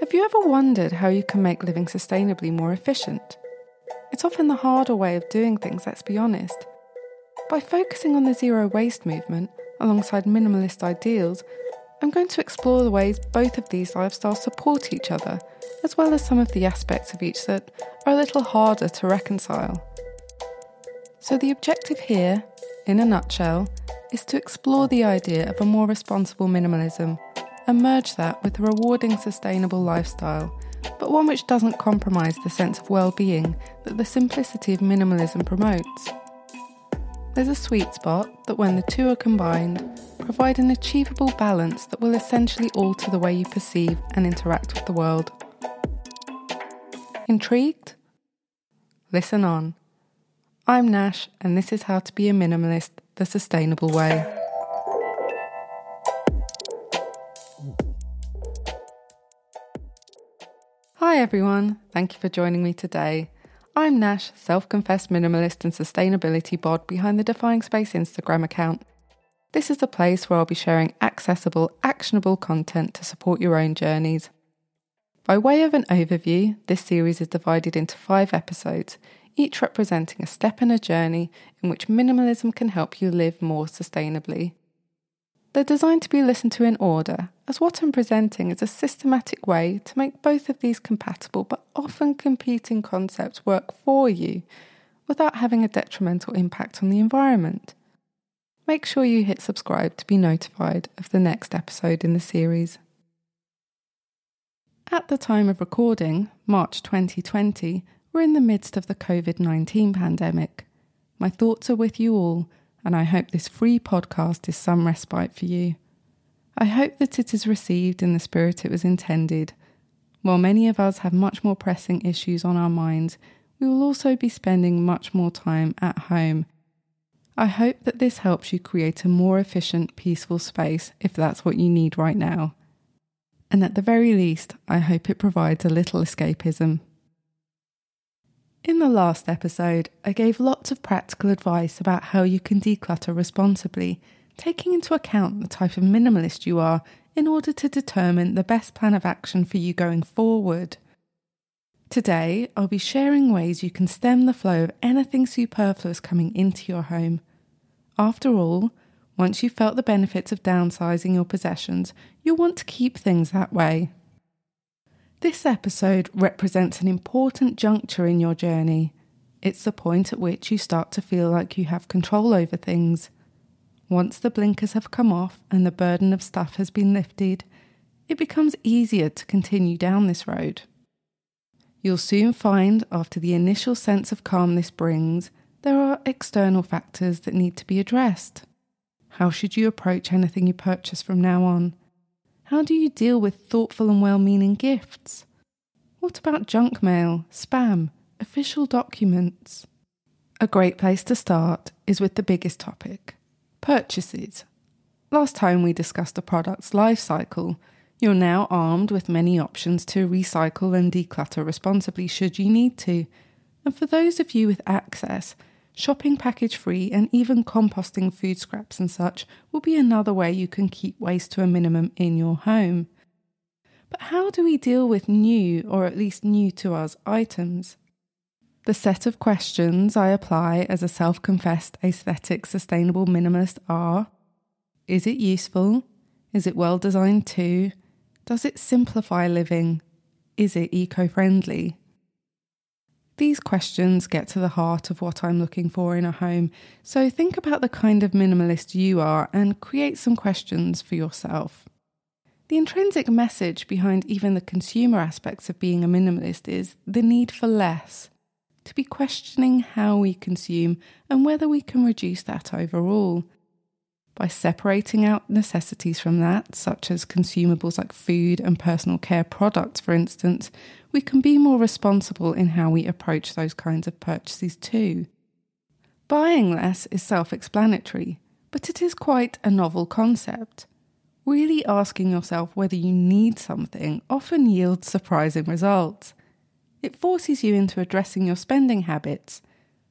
Have you ever wondered how you can make living sustainably more efficient? It's often the harder way of doing things, let's be honest. By focusing on the zero waste movement alongside minimalist ideals, I'm going to explore the ways both of these lifestyles support each other, as well as some of the aspects of each that are a little harder to reconcile. So, the objective here, in a nutshell, is to explore the idea of a more responsible minimalism and merge that with a rewarding, sustainable lifestyle, but one which doesn't compromise the sense of well being that the simplicity of minimalism promotes. There's a sweet spot that, when the two are combined, provide an achievable balance that will essentially alter the way you perceive and interact with the world. Intrigued? Listen on. I'm Nash, and this is how to be a minimalist the sustainable way. Hi everyone, thank you for joining me today. I'm Nash, self confessed minimalist and sustainability bod behind the Defying Space Instagram account. This is a place where I'll be sharing accessible, actionable content to support your own journeys. By way of an overview, this series is divided into five episodes, each representing a step in a journey in which minimalism can help you live more sustainably. They're designed to be listened to in order, as what I'm presenting is a systematic way to make both of these compatible but often competing concepts work for you without having a detrimental impact on the environment. Make sure you hit subscribe to be notified of the next episode in the series. At the time of recording, March 2020, we're in the midst of the COVID 19 pandemic. My thoughts are with you all and I hope this free podcast is some respite for you. I hope that it is received in the spirit it was intended. While many of us have much more pressing issues on our minds, we will also be spending much more time at home. I hope that this helps you create a more efficient, peaceful space if that's what you need right now. And at the very least, I hope it provides a little escapism. In the last episode, I gave lots of practical advice about how you can declutter responsibly, taking into account the type of minimalist you are in order to determine the best plan of action for you going forward. Today, I'll be sharing ways you can stem the flow of anything superfluous coming into your home. After all, once you've felt the benefits of downsizing your possessions, you'll want to keep things that way. This episode represents an important juncture in your journey. It's the point at which you start to feel like you have control over things. Once the blinkers have come off and the burden of stuff has been lifted, it becomes easier to continue down this road. You'll soon find, after the initial sense of calm this brings, there are external factors that need to be addressed. How should you approach anything you purchase from now on? How do you deal with thoughtful and well meaning gifts? What about junk mail, spam, official documents? A great place to start is with the biggest topic purchases. Last time we discussed a product's life cycle. You're now armed with many options to recycle and declutter responsibly should you need to. And for those of you with access, Shopping package free and even composting food scraps and such will be another way you can keep waste to a minimum in your home. But how do we deal with new, or at least new to us, items? The set of questions I apply as a self confessed aesthetic sustainable minimalist are Is it useful? Is it well designed too? Does it simplify living? Is it eco friendly? These questions get to the heart of what I'm looking for in a home, so think about the kind of minimalist you are and create some questions for yourself. The intrinsic message behind even the consumer aspects of being a minimalist is the need for less, to be questioning how we consume and whether we can reduce that overall. By separating out necessities from that, such as consumables like food and personal care products, for instance, we can be more responsible in how we approach those kinds of purchases too. Buying less is self explanatory, but it is quite a novel concept. Really asking yourself whether you need something often yields surprising results. It forces you into addressing your spending habits.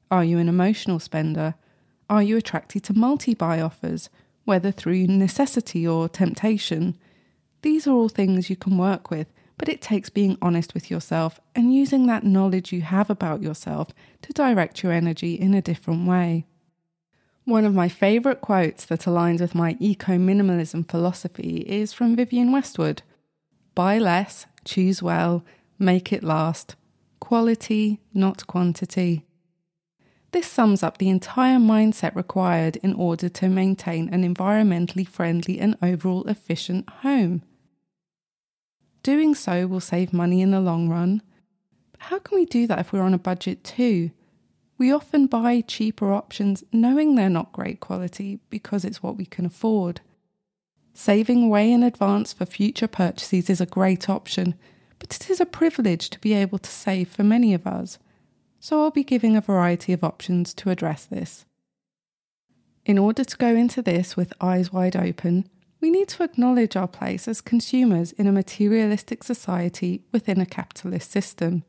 Are you an emotional spender? Are you attracted to multi buy offers, whether through necessity or temptation? These are all things you can work with but it takes being honest with yourself and using that knowledge you have about yourself to direct your energy in a different way. One of my favourite quotes that aligns with my eco minimalism philosophy is from Vivienne Westwood Buy less, choose well, make it last. Quality, not quantity. This sums up the entire mindset required in order to maintain an environmentally friendly and overall efficient home. Doing so will save money in the long run. But how can we do that if we're on a budget too? We often buy cheaper options knowing they're not great quality because it's what we can afford. Saving way in advance for future purchases is a great option, but it is a privilege to be able to save for many of us. So I'll be giving a variety of options to address this. In order to go into this with eyes wide open, we need to acknowledge our place as consumers in a materialistic society within a capitalist system.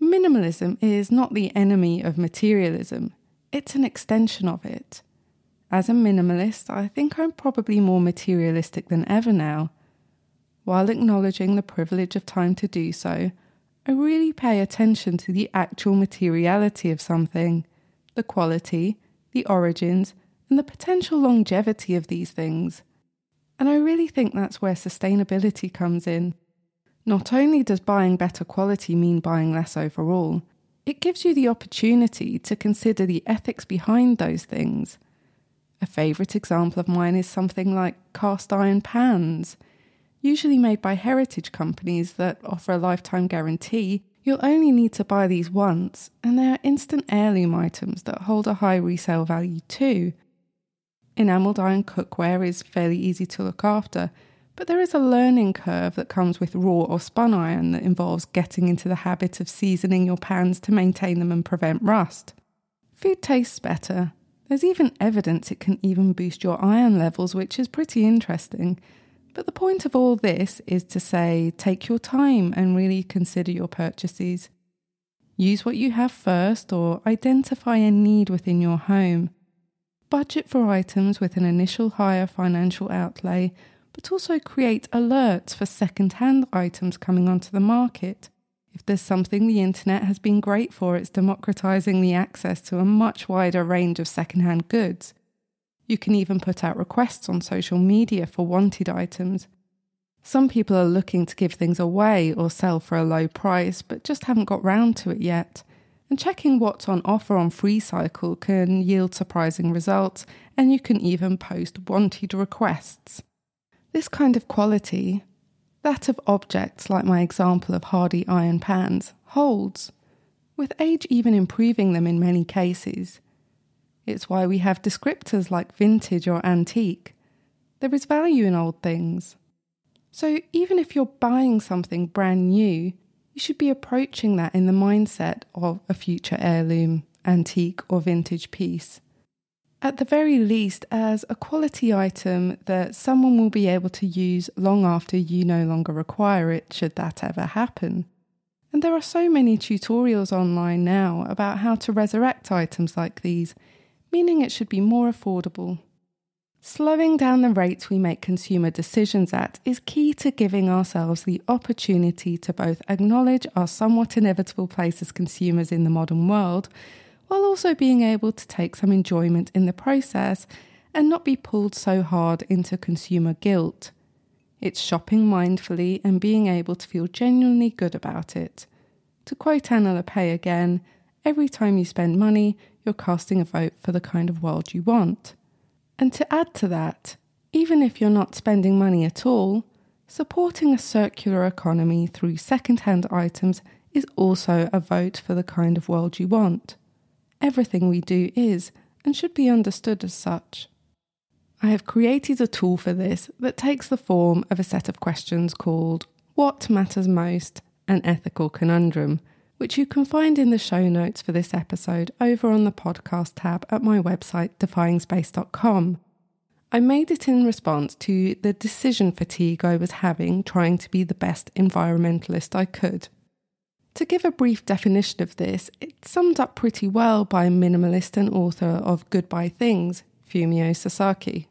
Minimalism is not the enemy of materialism, it's an extension of it. As a minimalist, I think I'm probably more materialistic than ever now. While acknowledging the privilege of time to do so, I really pay attention to the actual materiality of something, the quality, the origins, and the potential longevity of these things. And I really think that's where sustainability comes in. Not only does buying better quality mean buying less overall, it gives you the opportunity to consider the ethics behind those things. A favourite example of mine is something like cast iron pans. Usually made by heritage companies that offer a lifetime guarantee, you'll only need to buy these once, and they are instant heirloom items that hold a high resale value too. Enamelled iron cookware is fairly easy to look after, but there is a learning curve that comes with raw or spun iron that involves getting into the habit of seasoning your pans to maintain them and prevent rust. Food tastes better. There's even evidence it can even boost your iron levels, which is pretty interesting. But the point of all this is to say take your time and really consider your purchases. Use what you have first or identify a need within your home. Budget for items with an initial higher financial outlay, but also create alerts for second hand items coming onto the market. If there's something the internet has been great for, it's democratizing the access to a much wider range of second hand goods. You can even put out requests on social media for wanted items. Some people are looking to give things away or sell for a low price, but just haven't got round to it yet and checking what's on offer on FreeCycle can yield surprising results, and you can even post wanted requests. This kind of quality, that of objects like my example of hardy iron pans, holds, with age even improving them in many cases. It's why we have descriptors like vintage or antique. There is value in old things. So even if you're buying something brand new, you should be approaching that in the mindset of a future heirloom, antique, or vintage piece. At the very least, as a quality item that someone will be able to use long after you no longer require it, should that ever happen. And there are so many tutorials online now about how to resurrect items like these, meaning it should be more affordable. Slowing down the rate we make consumer decisions at is key to giving ourselves the opportunity to both acknowledge our somewhat inevitable place as consumers in the modern world, while also being able to take some enjoyment in the process and not be pulled so hard into consumer guilt. It's shopping mindfully and being able to feel genuinely good about it. To quote Anna Lappé again, every time you spend money, you're casting a vote for the kind of world you want. And to add to that, even if you're not spending money at all, supporting a circular economy through second hand items is also a vote for the kind of world you want. Everything we do is and should be understood as such. I have created a tool for this that takes the form of a set of questions called What Matters Most? An Ethical Conundrum, which you can find in the show notes for this episode over on the podcast tab at my website, defyingspace.com. I made it in response to the decision fatigue I was having trying to be the best environmentalist I could. To give a brief definition of this, it's summed up pretty well by minimalist and author of Goodbye Things, Fumio Sasaki.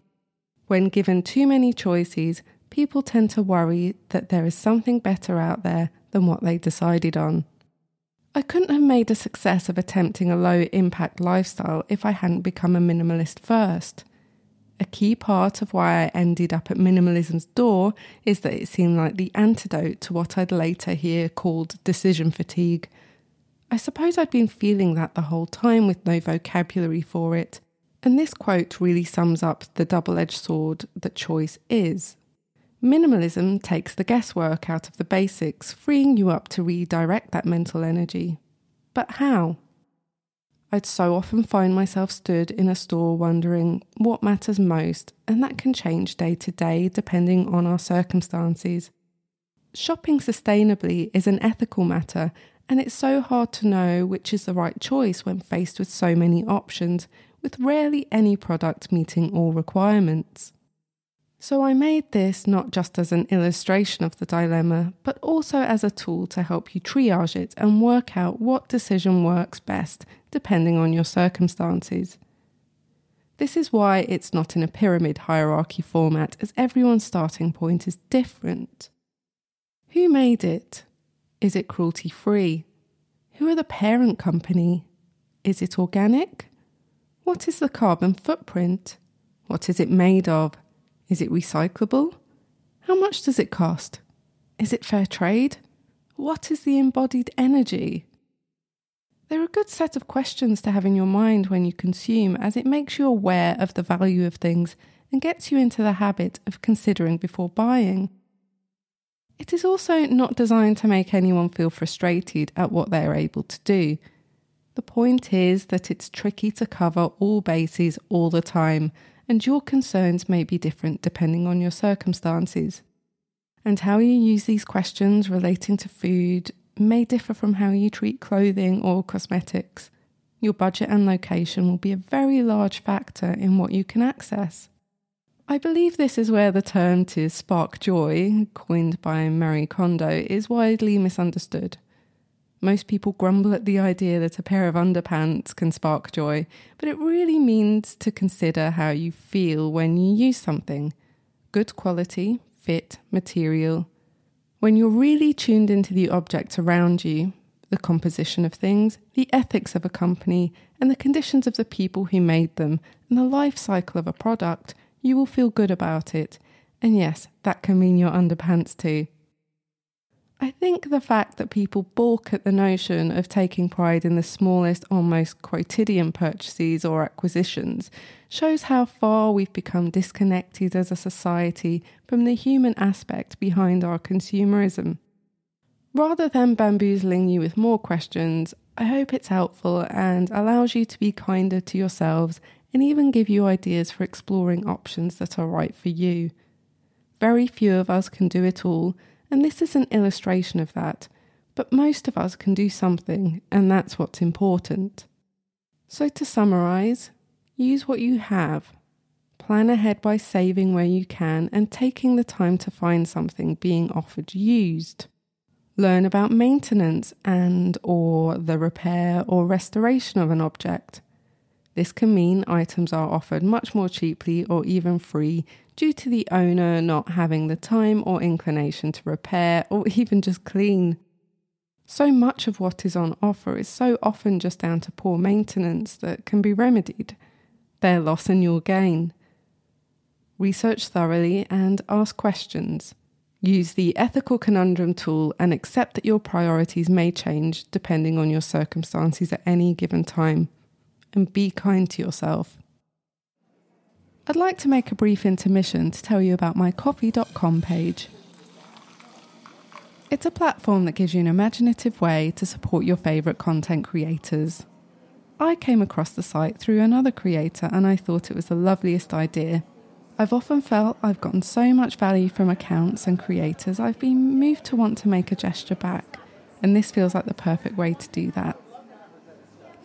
When given too many choices, people tend to worry that there is something better out there than what they decided on. I couldn't have made a success of attempting a low impact lifestyle if I hadn't become a minimalist first. A key part of why I ended up at minimalism's door is that it seemed like the antidote to what I'd later hear called decision fatigue. I suppose I'd been feeling that the whole time with no vocabulary for it, and this quote really sums up the double edged sword that choice is. Minimalism takes the guesswork out of the basics, freeing you up to redirect that mental energy. But how? I'd so often find myself stood in a store wondering what matters most, and that can change day to day depending on our circumstances. Shopping sustainably is an ethical matter, and it's so hard to know which is the right choice when faced with so many options, with rarely any product meeting all requirements. So I made this not just as an illustration of the dilemma, but also as a tool to help you triage it and work out what decision works best depending on your circumstances. This is why it's not in a pyramid hierarchy format, as everyone's starting point is different. Who made it? Is it cruelty free? Who are the parent company? Is it organic? What is the carbon footprint? What is it made of? Is it recyclable? How much does it cost? Is it fair trade? What is the embodied energy? They're a good set of questions to have in your mind when you consume, as it makes you aware of the value of things and gets you into the habit of considering before buying. It is also not designed to make anyone feel frustrated at what they are able to do. The point is that it's tricky to cover all bases all the time, and your concerns may be different depending on your circumstances. And how you use these questions relating to food may differ from how you treat clothing or cosmetics. Your budget and location will be a very large factor in what you can access. I believe this is where the term to spark joy, coined by Marie Kondo, is widely misunderstood. Most people grumble at the idea that a pair of underpants can spark joy, but it really means to consider how you feel when you use something. Good quality, fit, material. When you're really tuned into the objects around you, the composition of things, the ethics of a company, and the conditions of the people who made them, and the life cycle of a product, you will feel good about it. And yes, that can mean your underpants too. I think the fact that people balk at the notion of taking pride in the smallest, almost quotidian purchases or acquisitions shows how far we've become disconnected as a society from the human aspect behind our consumerism. Rather than bamboozling you with more questions, I hope it's helpful and allows you to be kinder to yourselves and even give you ideas for exploring options that are right for you. Very few of us can do it all and this is an illustration of that. But most of us can do something, and that's what's important. So, to summarize, use what you have. Plan ahead by saving where you can and taking the time to find something being offered used. Learn about maintenance and or the repair or restoration of an object. This can mean items are offered much more cheaply or even free due to the owner not having the time or inclination to repair or even just clean. So much of what is on offer is so often just down to poor maintenance that can be remedied. Their loss and your gain. Research thoroughly and ask questions. Use the ethical conundrum tool and accept that your priorities may change depending on your circumstances at any given time and be kind to yourself. I'd like to make a brief intermission to tell you about my ko-fi.com page. It's a platform that gives you an imaginative way to support your favourite content creators. I came across the site through another creator and I thought it was the loveliest idea. I've often felt I've gotten so much value from accounts and creators, I've been moved to want to make a gesture back, and this feels like the perfect way to do that.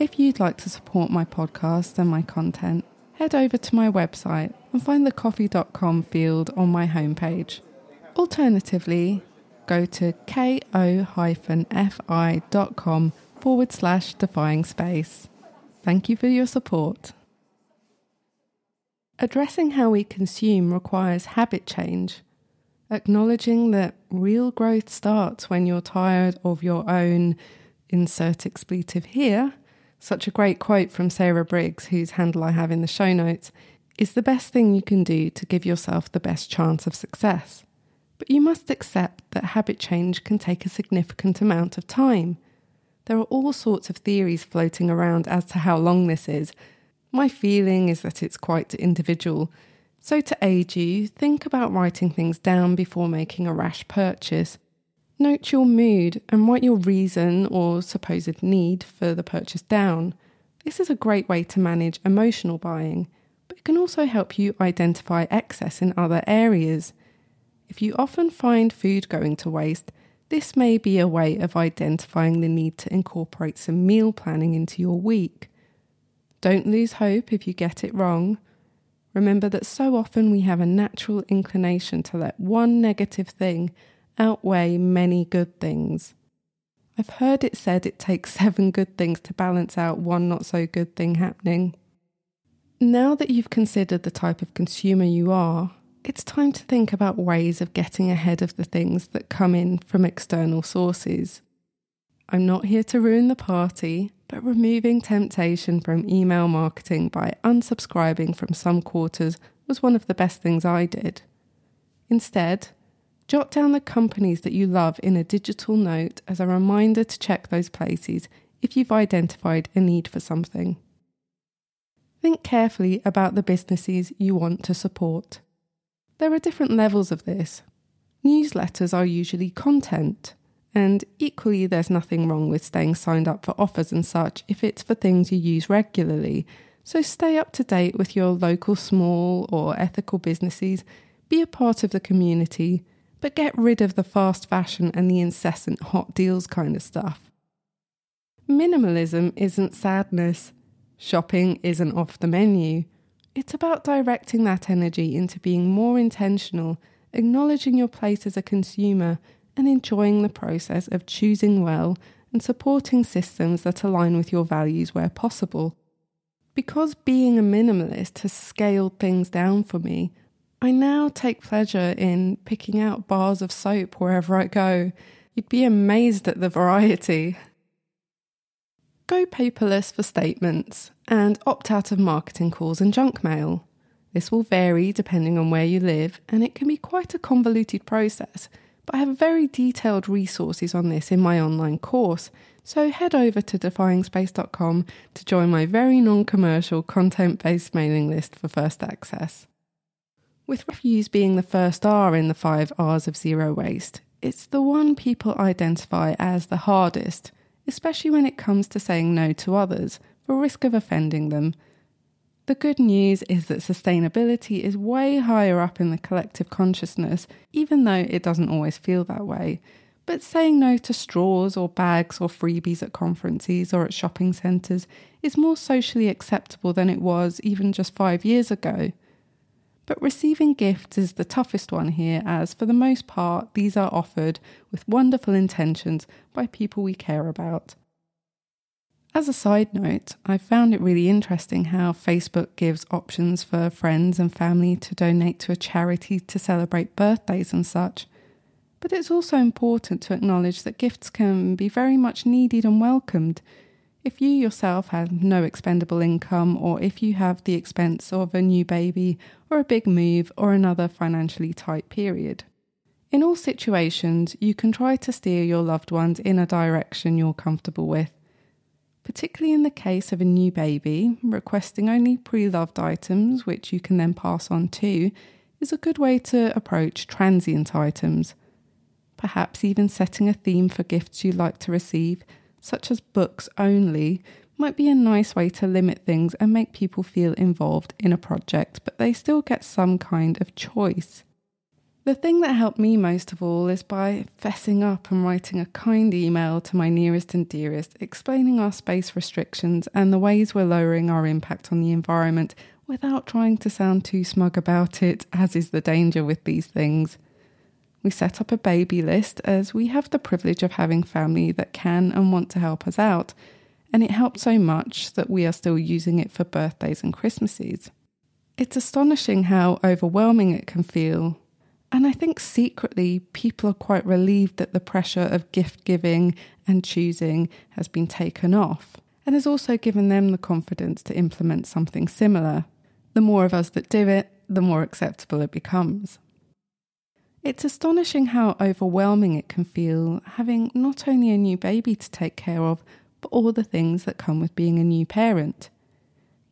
If you'd like to support my podcast and my content, head over to my website and find the ko-fi.com field on my homepage. Alternatively, go to ko-fi.com forward slash defying space. Thank you for your support. Addressing how we consume requires habit change. acknowledging that real growth starts when you're tired of your own insert expletive here. Such a great quote from Sarah Briggs, whose handle I have in the show notes, is the best thing you can do to give yourself the best chance of success. But you must accept that habit change can take a significant amount of time. There are all sorts of theories floating around as to how long this is. My feeling is that it's quite individual, so, to aid you, think about writing things down before making a rash purchase. Note your mood and write your reason or supposed need for the purchase down. This is a great way to manage emotional buying, but it can also help you identify excess in other areas. If you often find food going to waste, this may be a way of identifying the need to incorporate some meal planning into your week. Don't lose hope if you get it wrong. Remember that so often we have a natural inclination to let one negative thing outweigh many good things. I've heard it said it takes seven good things to balance out one not so good thing happening. Now that you've considered the type of consumer you are, it's time to think about ways of getting ahead of the things that come in from external sources. I'm not here to ruin the party, but removing temptation from email marketing by unsubscribing from some quarters was one of the best things I did. Instead, jot down the companies that you love in a digital note as a reminder to check those places if you've identified a need for something. Think carefully about the businesses you want to support. There are different levels of this. Newsletters are usually content, and equally, there's nothing wrong with staying signed up for offers and such if it's for things you use regularly. So stay up to date with your local small or ethical businesses, be a part of the community, but get rid of the fast fashion and the incessant hot deals kind of stuff. Minimalism isn't sadness. Shopping isn't off the menu. It's about directing that energy into being more intentional, acknowledging your place as a consumer, and enjoying the process of choosing well and supporting systems that align with your values where possible. Because being a minimalist has scaled things down for me, I now take pleasure in picking out bars of soap wherever I go. You'd be amazed at the variety. Go paperless for statements and opt out of marketing calls and junk mail. This will vary depending on where you live, and it can be quite a convoluted process but I have very detailed resources on this in my online course, so head over to defyingspace.com to join my very non commercial content based mailing list for first access. With refuse being the first R in the five R's of zero waste, it's the one people identify as the hardest, especially when it comes to saying no to others for risk of offending them the good news is that sustainability is way higher up in the collective consciousness, even though it doesn't always feel that way. But saying no to straws or bags or freebies at conferences or at shopping centres is more socially acceptable than it was even just five years ago. But receiving gifts is the toughest one here, as for the most part, these are offered with wonderful intentions by people we care about. As a side note, I found it really interesting how Facebook gives options for friends and family to donate to a charity to celebrate birthdays and such. But it's also important to acknowledge that gifts can be very much needed and welcomed. If you yourself have no expendable income, or if you have the expense of a new baby, or a big move, or another financially tight period. In all situations, you can try to steer your loved ones in a direction you're comfortable with particularly in the case of a new baby, requesting only pre loved items, which you can then pass on to, is a good way to approach transient items. Perhaps even setting a theme for gifts you'd like to receive, such as books only, might be a nice way to limit things and make people feel involved in a project, but they still get some kind of choice. The thing that helped me most of all is by fessing up and writing a kind email to my nearest and dearest, explaining our space restrictions and the ways we're lowering our impact on the environment without trying to sound too smug about it, as is the danger with these things. We set up a baby list as we have the privilege of having family that can and want to help us out, and it helped so much that we are still using it for birthdays and Christmases. It's astonishing how overwhelming it can feel And I think secretly people are quite relieved that the pressure of gift giving and choosing has been taken off, and has also given them the confidence to implement something similar. The more of us that do it, the more acceptable it becomes. It's astonishing how overwhelming it can feel having not only a new baby to take care of, but all the things that come with being a new parent.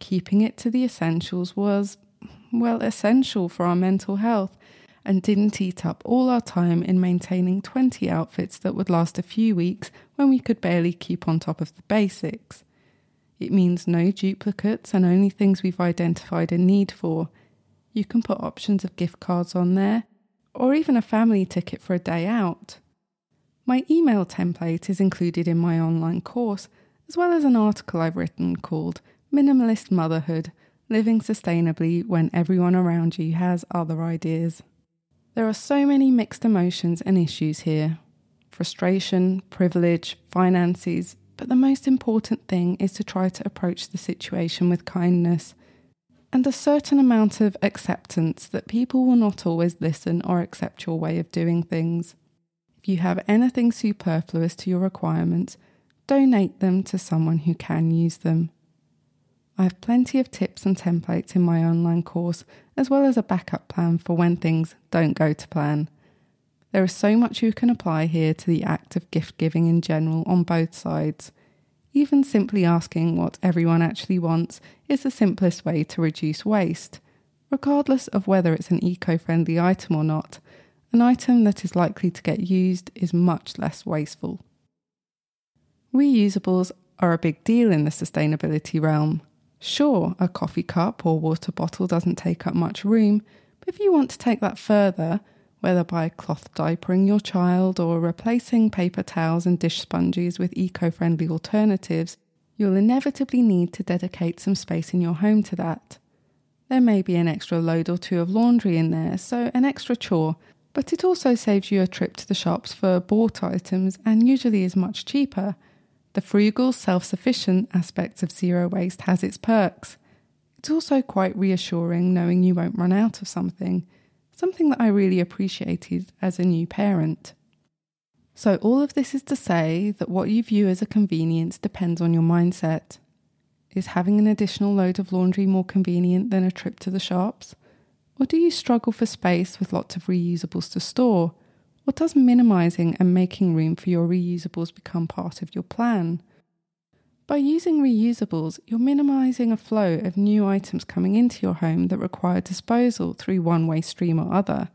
Keeping it to the essentials was, well, essential for our mental health and didn't eat up all our time in maintaining 20 outfits that would last a few weeks when we could barely keep on top of the basics. It means no duplicates and only things we've identified a need for. You can put options of gift cards on there or even a family ticket for a day out. My email template is included in my online course, as well as an article I've written called Minimalist Motherhood Living Sustainably When Everyone Around You Has Other Ideas. There are so many mixed emotions and issues here frustration, privilege, finances, but the most important thing is to try to approach the situation with kindness and a certain amount of acceptance that people will not always listen or accept your way of doing things. If you have anything superfluous to your requirements, donate them to someone who can use them. I have plenty of tips and templates in my online course, as well as a backup plan for when things don't go to plan. There is so much you can apply here to the act of gift giving in general on both sides. Even simply asking what everyone actually wants is the simplest way to reduce waste, regardless of whether it's an eco friendly item or not. An item that is likely to get used is much less wasteful. Reusables are a big deal in the sustainability realm. Sure, a coffee cup or water bottle doesn't take up much room, but if you want to take that further, whether by cloth diapering your child or replacing paper towels and dish sponges with eco friendly alternatives, you'll inevitably need to dedicate some space in your home to that. There may be an extra load or two of laundry in there, so an extra chore, but it also saves you a trip to the shops for bought items and usually is much cheaper. The frugal, self sufficient aspect of zero waste has its perks. It's also quite reassuring knowing you won't run out of something something that I really appreciated as a new parent. So, all of this is to say that what you view as a convenience depends on your mindset. Is having an additional load of laundry more convenient than a trip to the shops? Or do you struggle for space with lots of reusables to store? Or does minimizing and making room for your reusables become part of your plan? By using reusables, you're minimizing a flow of new items coming into your home that require disposal through one way stream or other.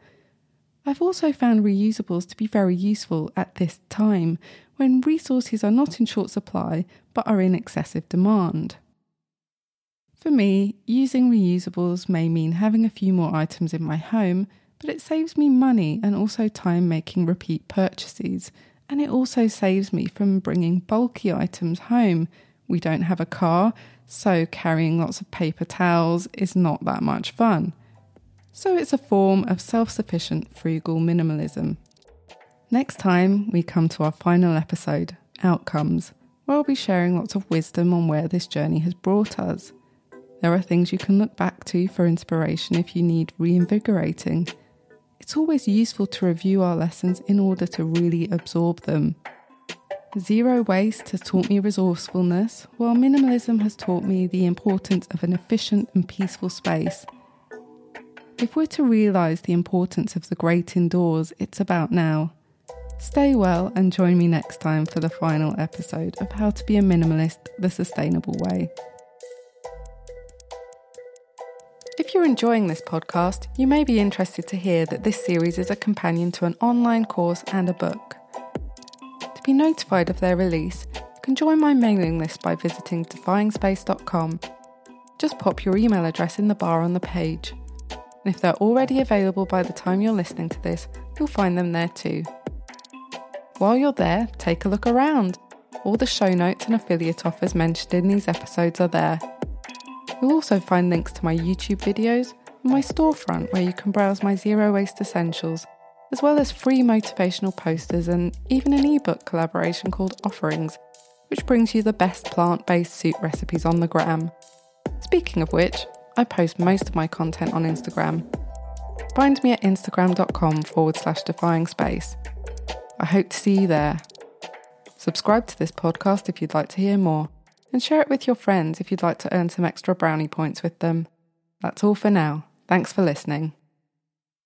I've also found reusables to be very useful at this time when resources are not in short supply but are in excessive demand. For me, using reusables may mean having a few more items in my home, but it saves me money and also time making repeat purchases, and it also saves me from bringing bulky items home we don't have a car, so carrying lots of paper towels is not that much fun. So it's a form of self sufficient frugal minimalism. Next time, we come to our final episode, Outcomes, where I'll be sharing lots of wisdom on where this journey has brought us. There are things you can look back to for inspiration if you need reinvigorating. It's always useful to review our lessons in order to really absorb them. Zero waste has taught me resourcefulness, while minimalism has taught me the importance of an efficient and peaceful space. If we're to realise the importance of the great indoors, it's about now. Stay well and join me next time for the final episode of How to Be a Minimalist the Sustainable Way. If you're enjoying this podcast, you may be interested to hear that this series is a companion to an online course and a book To be notified of their release, you can join my mailing list by visiting defyingspace.com. Just pop your email address in the bar on the page. And if they're already available by the time you're listening to this, you'll find them there too. While you're there, take a look around. All the show notes and affiliate offers mentioned in these episodes are there. You'll also find links to my YouTube videos and my storefront where you can browse my zero waste essentials as well as free motivational posters and even an ebook collaboration called Offerings, which brings you the best plant based soup recipes on the gram. Speaking of which, I post most of my content on Instagram. find me at instagram.com forward slash defying space. I hope to see you there. Subscribe to this podcast if you'd like to hear more, and share it with your friends if you'd like to earn some extra brownie points with them. That's all for now. Thanks for listening.